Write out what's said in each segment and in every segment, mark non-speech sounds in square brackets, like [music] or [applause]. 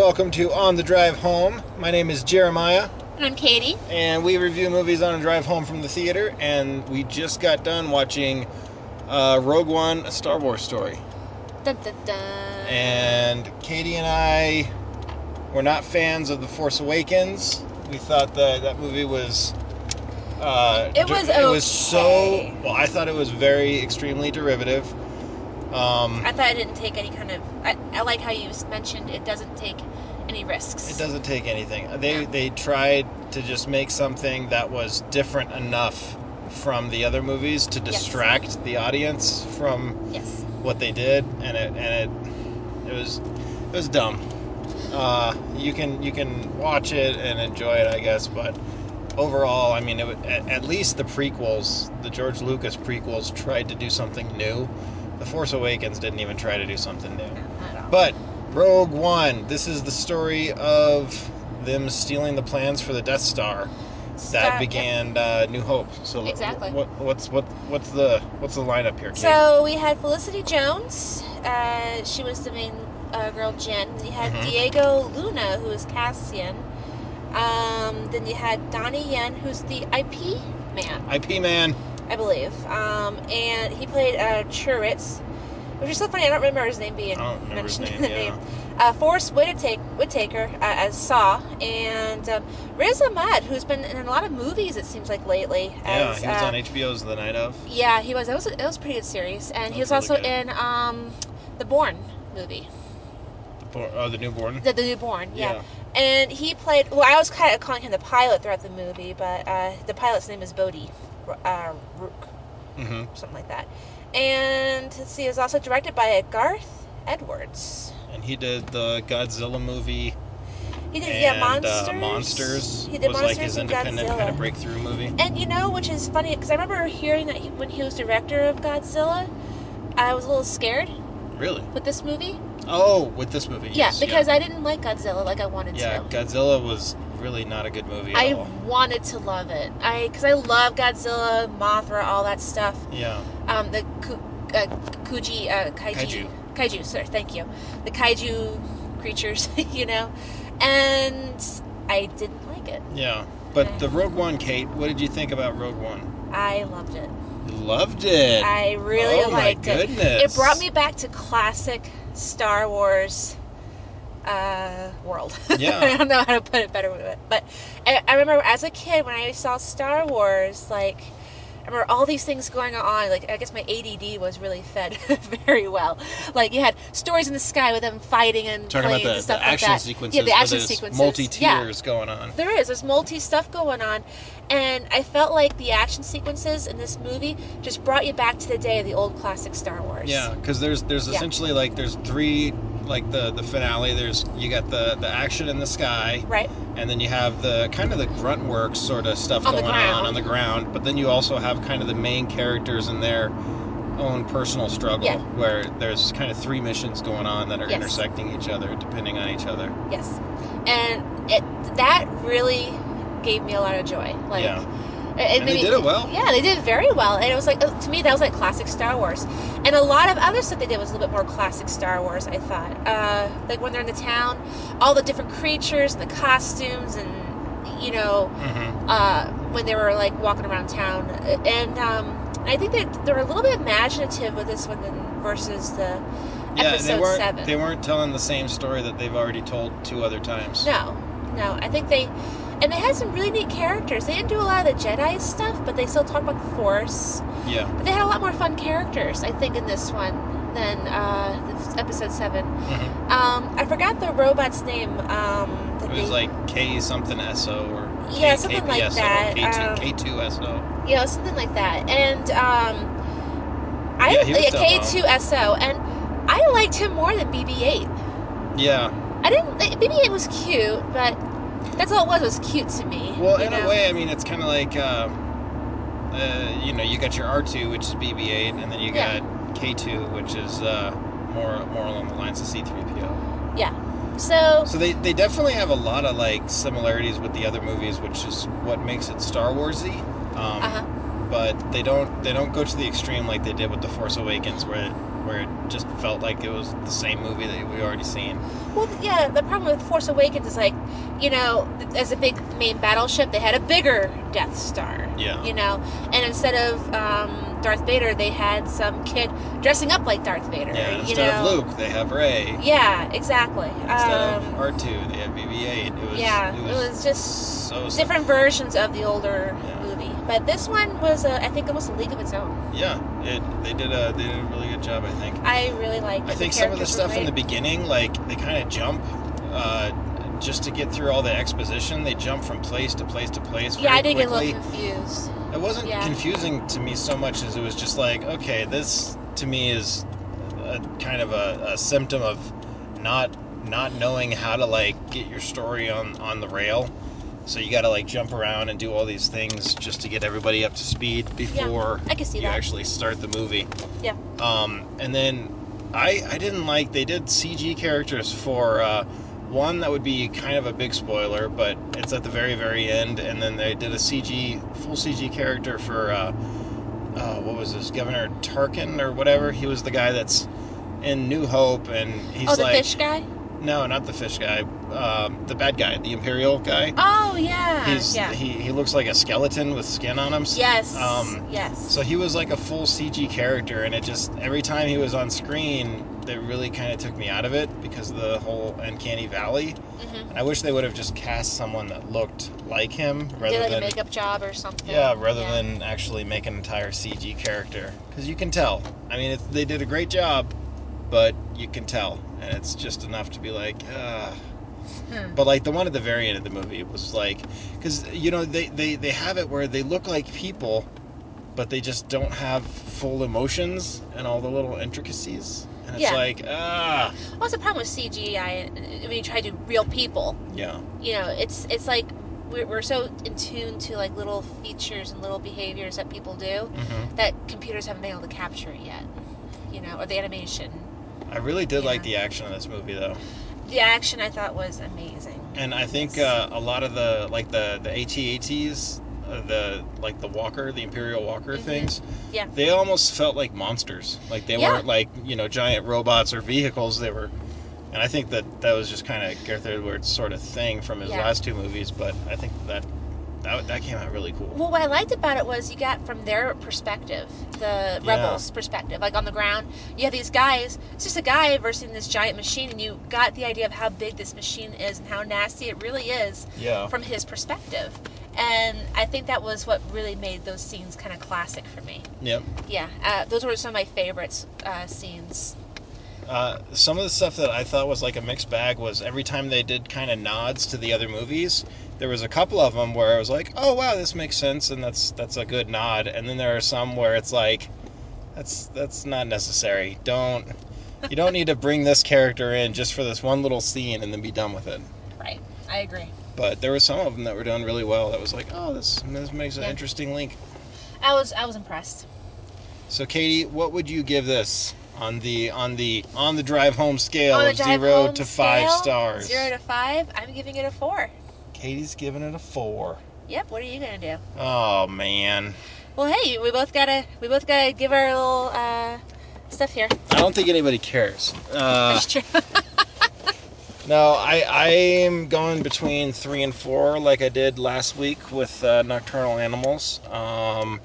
Welcome to On the Drive Home. My name is Jeremiah, And I'm Katie. and we review movies on a drive home from the theater. And we just got done watching uh, Rogue One: A Star Wars Story. Dun, dun, dun. And Katie and I were not fans of The Force Awakens. We thought that that movie was. Uh, It was It was so. Well, I thought it was very extremely derivative. Um, I thought it didn't take any kind of. I, I like how you mentioned it doesn't take any risks. It doesn't take anything. They they tried to just make something that was different enough from the other movies to Yes. distract the audience from Yes. what they did, and it and it it was it was dumb. Uh, you can you can watch it and enjoy it, I guess, but overall, I mean, it, at, at least the prequels, the George Lucas prequels, tried to do something new. The Force Awakens didn't even try to do something new. No, not at all. But Rogue One, this is the story of them stealing the plans for the Death Star that Star- began uh, New Hope. So Exactly. what, what's what what's the what's the lineup here? Kate? So we had Felicity Jones. Uh, she was the main uh, girl, Jyn. Then you had Mhm. Diego Luna, who is Cassian. Um, then you had Donnie Yen, who's the Ip Man, Ip Man. I believe. Um, and he played uh, Churitz, which is so funny. I don't remember his name being I don't remember his mentioned name, in the yeah. name. Uh, Forest Whitaker, Whitaker uh, as Saw, and um, Riz Ahmed, who's been in a lot of movies. It seems like lately. Yeah, he was uh, on HBO's The Night of. Yeah, he was. That was a, that was a pretty good series, and he was was also really in um, the Bourne movie, The, Bo- oh, the newborn. the, the Newborn. Yeah. Yeah. and he played. Well, I was kind of calling him the pilot throughout the movie, but uh, the pilot's name is Bodhi uh, Rook, hmm something like that. And let's see, it was also directed by Gareth Edwards. And he did the Godzilla movie. He did and yeah, monsters. Uh, Monsters He did was monsters like his and independent Godzilla. kind of breakthrough movie. And you know, which is funny because I remember hearing that he, when he was director of Godzilla, I was a little scared Really? with this movie. Oh, with this movie. Yeah, Yes, because I didn't like Godzilla like I wanted Yeah, to. Yeah, Godzilla was really not a good movie at I all. wanted to love it. I because I love Godzilla, Mothra, all that stuff. Yeah. Um, the uh, Kuji, uh, kaiju, Kaiju. kaiju. Sorry, thank you. The kaiju creatures, [laughs] you know, and I didn't like it. Yeah. But the Rogue One, Kate, what did you think about Rogue One? I loved it. Loved it. I really oh, my liked it. goodness. It brought me back to classic Star Wars uh, world. [laughs] Yeah. I don't know how to put it better with it, but I, I remember as a kid when I saw Star Wars, like. Remember all these things going on. Like I guess my ADD was really fed [laughs] very well. Like you had stories in the sky with them fighting and Talking planes about the, and stuff the like action that. sequences. Yeah, the action there's sequences. Multi Yeah. tiers going on. There is. There's multi stuff going on, and I felt like the action sequences in this movie just brought you back to the day of the old classic Star Wars. Yeah, because there's there's Yeah. essentially like there's three like the the finale. There's you got the the action in the sky, Right. and then you have the kind of the grunt work sort of stuff On going on on the ground. But then you also have kind of the main characters in their own personal struggle, Yeah. where there's kind of three missions going on that are Yes. intersecting each other, depending on each other. Yes. And it that really gave me a lot of joy. Like. yeah, And, and they did it well. Yeah, they did it very well, and it was like uh, to me that was like classic Star Wars, and a lot of other stuff they did was a little bit more classic Star Wars. I thought, uh, like when they're in the town, all the different creatures and the costumes, and you know, hmm uh, when they were like walking around town, and um, I think they they were a little bit imaginative with this one than versus the yeah. episode they weren't seven. they weren't telling the same story that they've already told two other times. No, no. I think they, and they had some really neat characters. They didn't do a lot of the Jedi stuff, but they still talk about the Force. Yeah. But they had a lot more fun characters, I think, in this one than uh, this episode seven. hmm Um, I forgot the robot's name. Um, It was they, like K something SO or K, Yeah, something like that, K2, um, K2 SO. you know, something like that. And um, I Yeah, K two SO, and I liked him more than BB eight. Yeah. I didn't. BB eight was cute, but that's all it was. Was cute to me. Well, in know? a way, I mean, it's kind of like, um, uh, you know, you got your R2, which is BB-8, and then you Yeah. got K2, which is uh, more more along the lines of C-3PO. Yeah. So So they, they definitely have a lot of like similarities with the other movies, which is what makes it Star Warsy. Um, Uh huh. but they don't they don't go to the extreme like they did with the Force Awakens, where it, where it just felt like it was the same movie that we already seen. Well, yeah, the problem with Force Awakens is like, you know, as a big main battleship, they had a bigger Death Star. Yeah. You know, and instead of um, Darth Vader, they had some kid dressing up like Darth Vader. Yeah, you instead know? of Luke, they have Ray. Yeah, exactly. Instead um, of R two, they have BB-8. It was yeah, it was, just so simple. different versions of the older Yeah. But this one was, uh, I think, almost a league of its own. Yeah, it they did a they did a really good job. I think. I really liked it. I think some of the stuff in the beginning, like they kind of jump, uh, just to get through all the exposition. They jump from place to place to place. Yeah, I did get a little confused. It wasn't Yeah. confusing to me so much as it was just like, okay, this to me is a kind of a, a symptom of not not knowing how to like get your story on on the rail. So you got to like jump around and do all these things just to get everybody up to speed before I can see you that. actually start the movie. Yeah. Um, and then I I didn't like they did CG characters for uh, one that would be kind of a big spoiler, but it's at the very very end, and then they did a CG full CG character for uh, uh, what was this Governor Tarkin or whatever. He was the guy that's in New Hope, and he's oh, the like fish guy? No, not the fish guy, um, the bad guy, the Imperial guy. Oh, yeah. He's yeah. he he looks like a skeleton with skin on him. yes. Um, yes. so he was like a full CG character, and it just every time he was on screen, that really kind of took me out of it because of the whole uncanny valley. Mhm. And I wish they would have just cast someone that looked like him rather Did like than a makeup job or something. yeah, rather than actually make an entire CG character because you can tell. I mean, it, they did a great job, but you can tell, and it's just enough to be like, ah. Hmm. But like the one at the very end of the movie it was like, because you know they, they they have it where they look like people, but they just don't have full emotions and all the little intricacies, and it's Yeah. like ah Well, What's the problem with CGI when you try to do real people? yeah You know, it's it's like we're, we're so in tune to like little features and little behaviors that people do hmm that computers haven't been able to capture it yet. You know, or the animation. I really did like the action of this movie though, The action I thought was amazing. and I think uh, a lot of the like the the AT-ATs, uh, the like the Walker, the Imperial Walker Mhm. things, Yeah. they almost felt like monsters. Like they Yeah. weren't like you know giant robots or vehicles. They were, and I think that that was just kind of Gareth Edwards' sort of thing from his Yeah. last two movies. But I think that that that came out really cool. Well, what I liked about it was you got from their perspective, the Yeah. rebels' perspective. Like on the ground, you have these guys. It's just a guy versus this giant machine, and you got the idea of how big this machine is and how nasty it really is Yeah. from his perspective. And I think that was what really made those scenes kind of classic for me. Yep. Yeah, uh, those were some of my favorites uh, scenes. Uh, some of the stuff that I thought was like a mixed bag was every time they did kind of nods to the other movies. There was a couple of them where I was like, "Oh wow, this makes sense," and that's that's a good nod. And then there are some where it's like, "That's that's not necessary. Don't you don't need to bring this character in just for this one little scene and then be done with it." Right, I agree. But there were some of them that were done really well. That was like, "Oh, this this makes an Yeah. interesting link." I was I was impressed. So, Katie, what would you give this on the on the on the drive home scale of zero to five scale, stars? Zero to five. I'm giving it a four. Katie's giving it a four. Yep. What are you gonna do? Oh man, Well, hey, we both gotta we both gotta give our little uh, stuff here. I don't think anybody cares. Uh, That's true. [laughs] no, I I am going between three and four, like I did last week with uh, Nocturnal Animals. Um,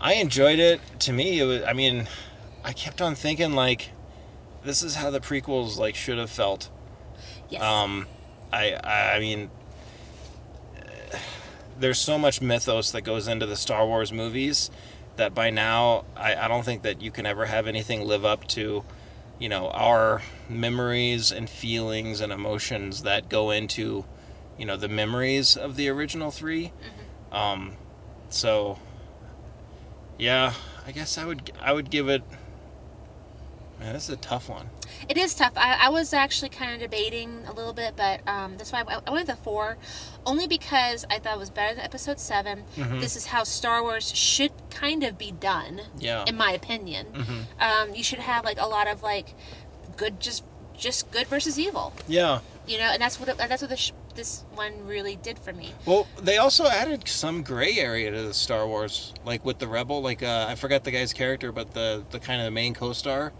I enjoyed it. To me, it was. I mean, I kept on thinking like, this is how the prequels like should have felt. yes. Um, I, I mean, there's so much mythos that goes into the Star Wars movies that by now I, I don't think that you can ever have anything live up to, you know, our memories and feelings and emotions that go into, you know, the memories of the original 3 Um, so, yeah, I guess I would I would give it. Man, this is a tough one. It is tough. I, I was actually kind of debating a little bit, but um, that's why I, I went with a four, only because I thought it was better than Episode 7 Mhm. This is how Star Wars should kind of be done, Yeah. in my opinion. hmm Um, you should have like a lot of like good, just just good versus evil. Yeah. You know, and that's what it, that's what the sh- this one really did for me. Well, they also added some gray area to the Star Wars, like with the Rebel. Like uh, I forgot the guy's character, but the the kind of the main co-star.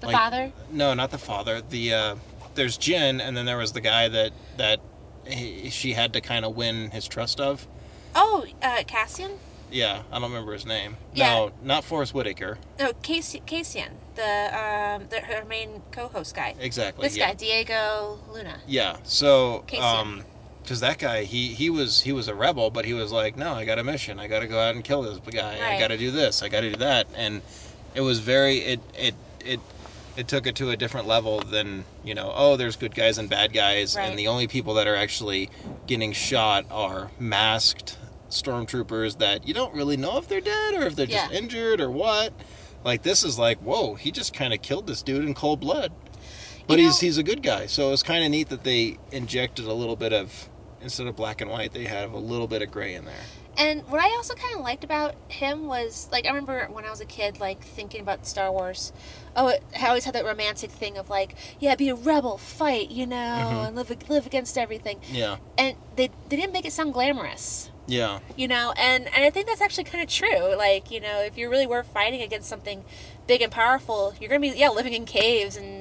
The Like- father. No, not the father. The uh, there's Jyn, and then there was the guy that that he, she had to kind of win his trust of. Oh, uh, Cassian. Yeah, I don't remember his name. Yeah. No, not Forest Whitaker. No, Casey, Cassian, the um, the her main co-host guy. Exactly. This yeah. guy, Diego Luna. Yeah. So, um, because that guy, he he was he was a rebel, but he was like, no, I got a mission. I got to go out and kill this guy. I got to do this. I got to do that. And it was very it it it it took it to a different level than you know. Oh, there's good guys and bad guys, Right. and the only people that are actually getting shot are masked stormtroopers that you don't really know if they're dead or if they're just injured or what. Like this is like, whoa, he just kind of killed this dude in cold blood. But You he's know- he's a good guy, so it's kind of neat that they injected a little bit of instead of black and white, they have a little bit of gray in there. And what I also kind of liked about him was like I remember when I was a kid, like thinking about Star Wars. Oh, it, I always had that romantic thing of like, yeah, be a rebel, fight, you know, Mhm. and live live against everything. Yeah, And they they didn't make it sound glamorous, yeah, you know. And and I think that's actually kind of true. Like you know, if you really were fighting against something big and powerful, you're gonna be yeah living in caves and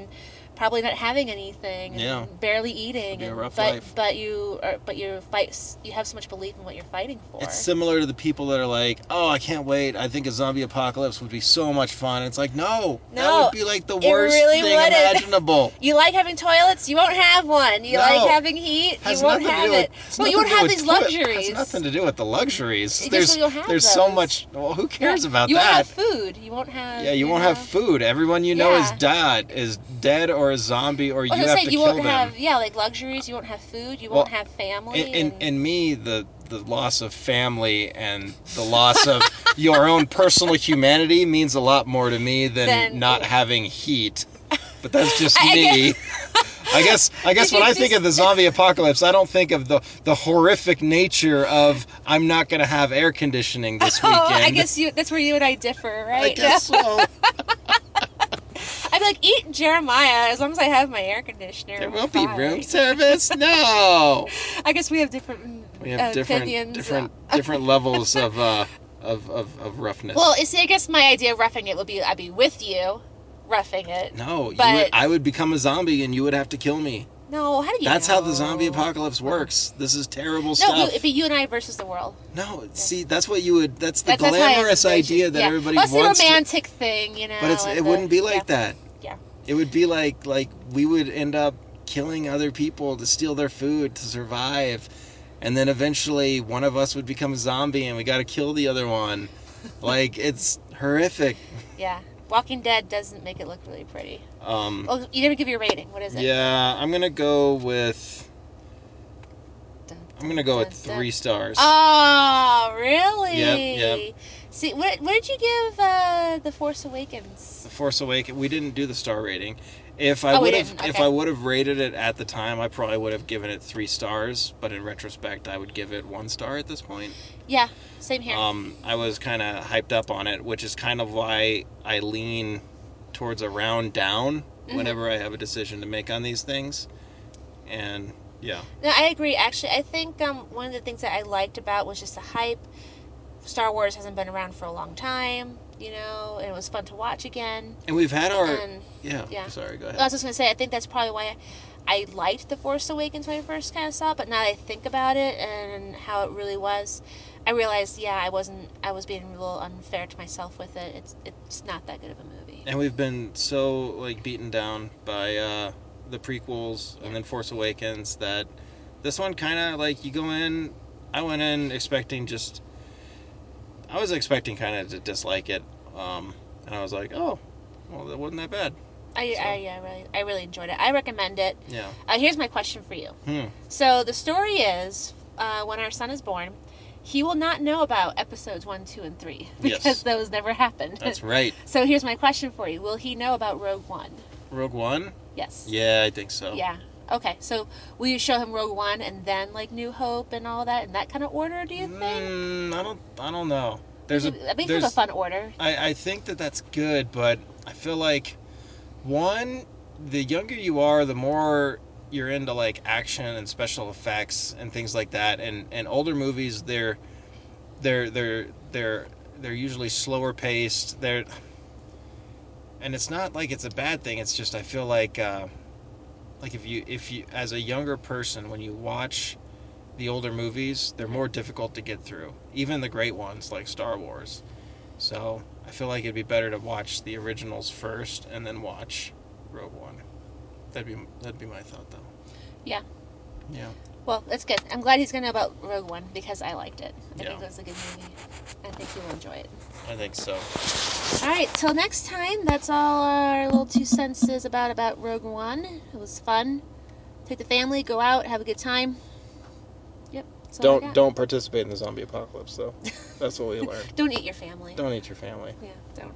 probably not having anything and Yeah. barely eating be a and- rough but life. but you are but you fight you have so much belief in what you're fighting for it's similar to the people that are like, "Oh, I can't wait! I think a zombie apocalypse would be so much fun." It's like, no, that would be like the worst really thing wouldn't. imaginable. [laughs] You like having toilets? You won't have one. You No. like having heat? Has you won't have with- it. Well, you won't have these luxuries. Has nothing to do with the luxuries. There's you have there's so much. Well, who cares Yeah. about you that? won't have food. You won't have. yeah, you, won't know. have food. Everyone you know is dead, is dead or a zombie, or I you have say to you kill won't them. have yeah like luxuries. You won't have food. You Well, won't have family. in, in, and- in me the the loss of family and the loss of [laughs] your own personal humanity means a lot more to me than Then- not having heat but that's just [laughs] I- I me [laughs] I guess I guess when you I think of the zombie apocalypse, I don't think of the the horrific nature of I'm not going to have air conditioning this oh, weekend. I guess you. That's where you and I differ, right? I guess so. I'd be like, eat Jeremiah as long as I have my air conditioner. There won't be fine." room service. No. [laughs] I guess we have different. We have uh, different opinions. different [laughs] different levels of uh of, of, of roughness. Well, see, I guess my idea of roughing it would be I'd be with you, roughing it. no, you but- would, I would become a zombie and you would have to kill me. No, how do you? That's how the zombie apocalypse works. This is terrible No, stuff. it'd be you and I versus the world. no, see, that's what you would. That's the That's, that's glamorous envision- idea that yeah. everybody well, that's wants. the to- romantic thing, you know. but it's, it the- wouldn't be like yeah. that. It would be like like we would end up killing other people to steal their food to survive, and then eventually one of us would become a zombie and we got to kill the other one. [laughs] like it's horrific. Yeah. Walking Dead doesn't make it look really pretty. Um, Well, you didn't give your rating. What is it? yeah, I'm gonna go with I'm gonna go with three stars. Oh, really? Yep, yep. See, what, what did you give uh, The Force Awakens? The Force Awakens. We didn't do the star rating. If I Oh, we would have, didn't, if okay. I would have rated it at the time, I probably would have given it three stars. But in retrospect, I would give it one star at this point. Yeah, same here. Um, I was kind of hyped up on it, which is kind of why I lean towards a round down Mm-hmm. whenever I have a decision to make on these things. And yeah, No, I agree. Actually, I think um, one of the things that I liked about was just the hype. Star Wars hasn't been around for a long time, you know, and it was fun to watch again. and we've had our And yeah. yeah. Sorry, go ahead. I was just gonna say, I think that's probably why I, I liked The Force Awakens when I first kind of saw it. But now that I think about it and how it really was, I realized, yeah, I wasn't. I was being a little unfair to myself with it. It's it's not that good of a movie. And we've been so like beaten down by uh, the prequels and then Force Awakens that this one kind of like you go in. I went in expecting just. I was expecting kind of to dislike it, um, and I was like, oh, well, that wasn't that bad. I, So- I yeah, really, I really enjoyed it. I recommend it. Yeah. Uh, here's my question for you. Hmm. So the story is, uh, when our son is born, he will not know about episodes one, two, and three [laughs] because Yes. those never happened. That's right. [laughs] so here's my question for you: Will he know about Rogue One? Rogue One. Yes. Yeah, I think so. Yeah. Okay. So will you show him Rogue One and then like New Hope and all that in that kind of order? Do you think? Mm, I don't. I don't know. There's a. I think there's, it's a fun order. I, I think that that's good, but I feel like one, the younger you are, the more you're into like action and special effects and things like that, and and older movies they're they're they're they're they're usually slower paced. They're and it's not like it's a bad thing. It's just I feel like uh, like if you if you as a younger person when you watch the older movies, they're more difficult to get through. Even the great ones like Star Wars. So I feel like it'd be better to watch the originals first and then watch Rogue One. That'd be that'd be my thought though. Yeah. Yeah. Well, that's good. I'm glad he's going to know about Rogue One because I liked it. I Yeah. think it was a good movie. I think you'll enjoy it. I think so. All right, till next time. That's all our little two cents is about about Rogue One. It was fun. Take the family, go out, have a good time. Yep. that's all I Don't don't participate in the zombie apocalypse though. [laughs] That's what we learned. don't eat your family. Don't eat your family. Yeah, don't.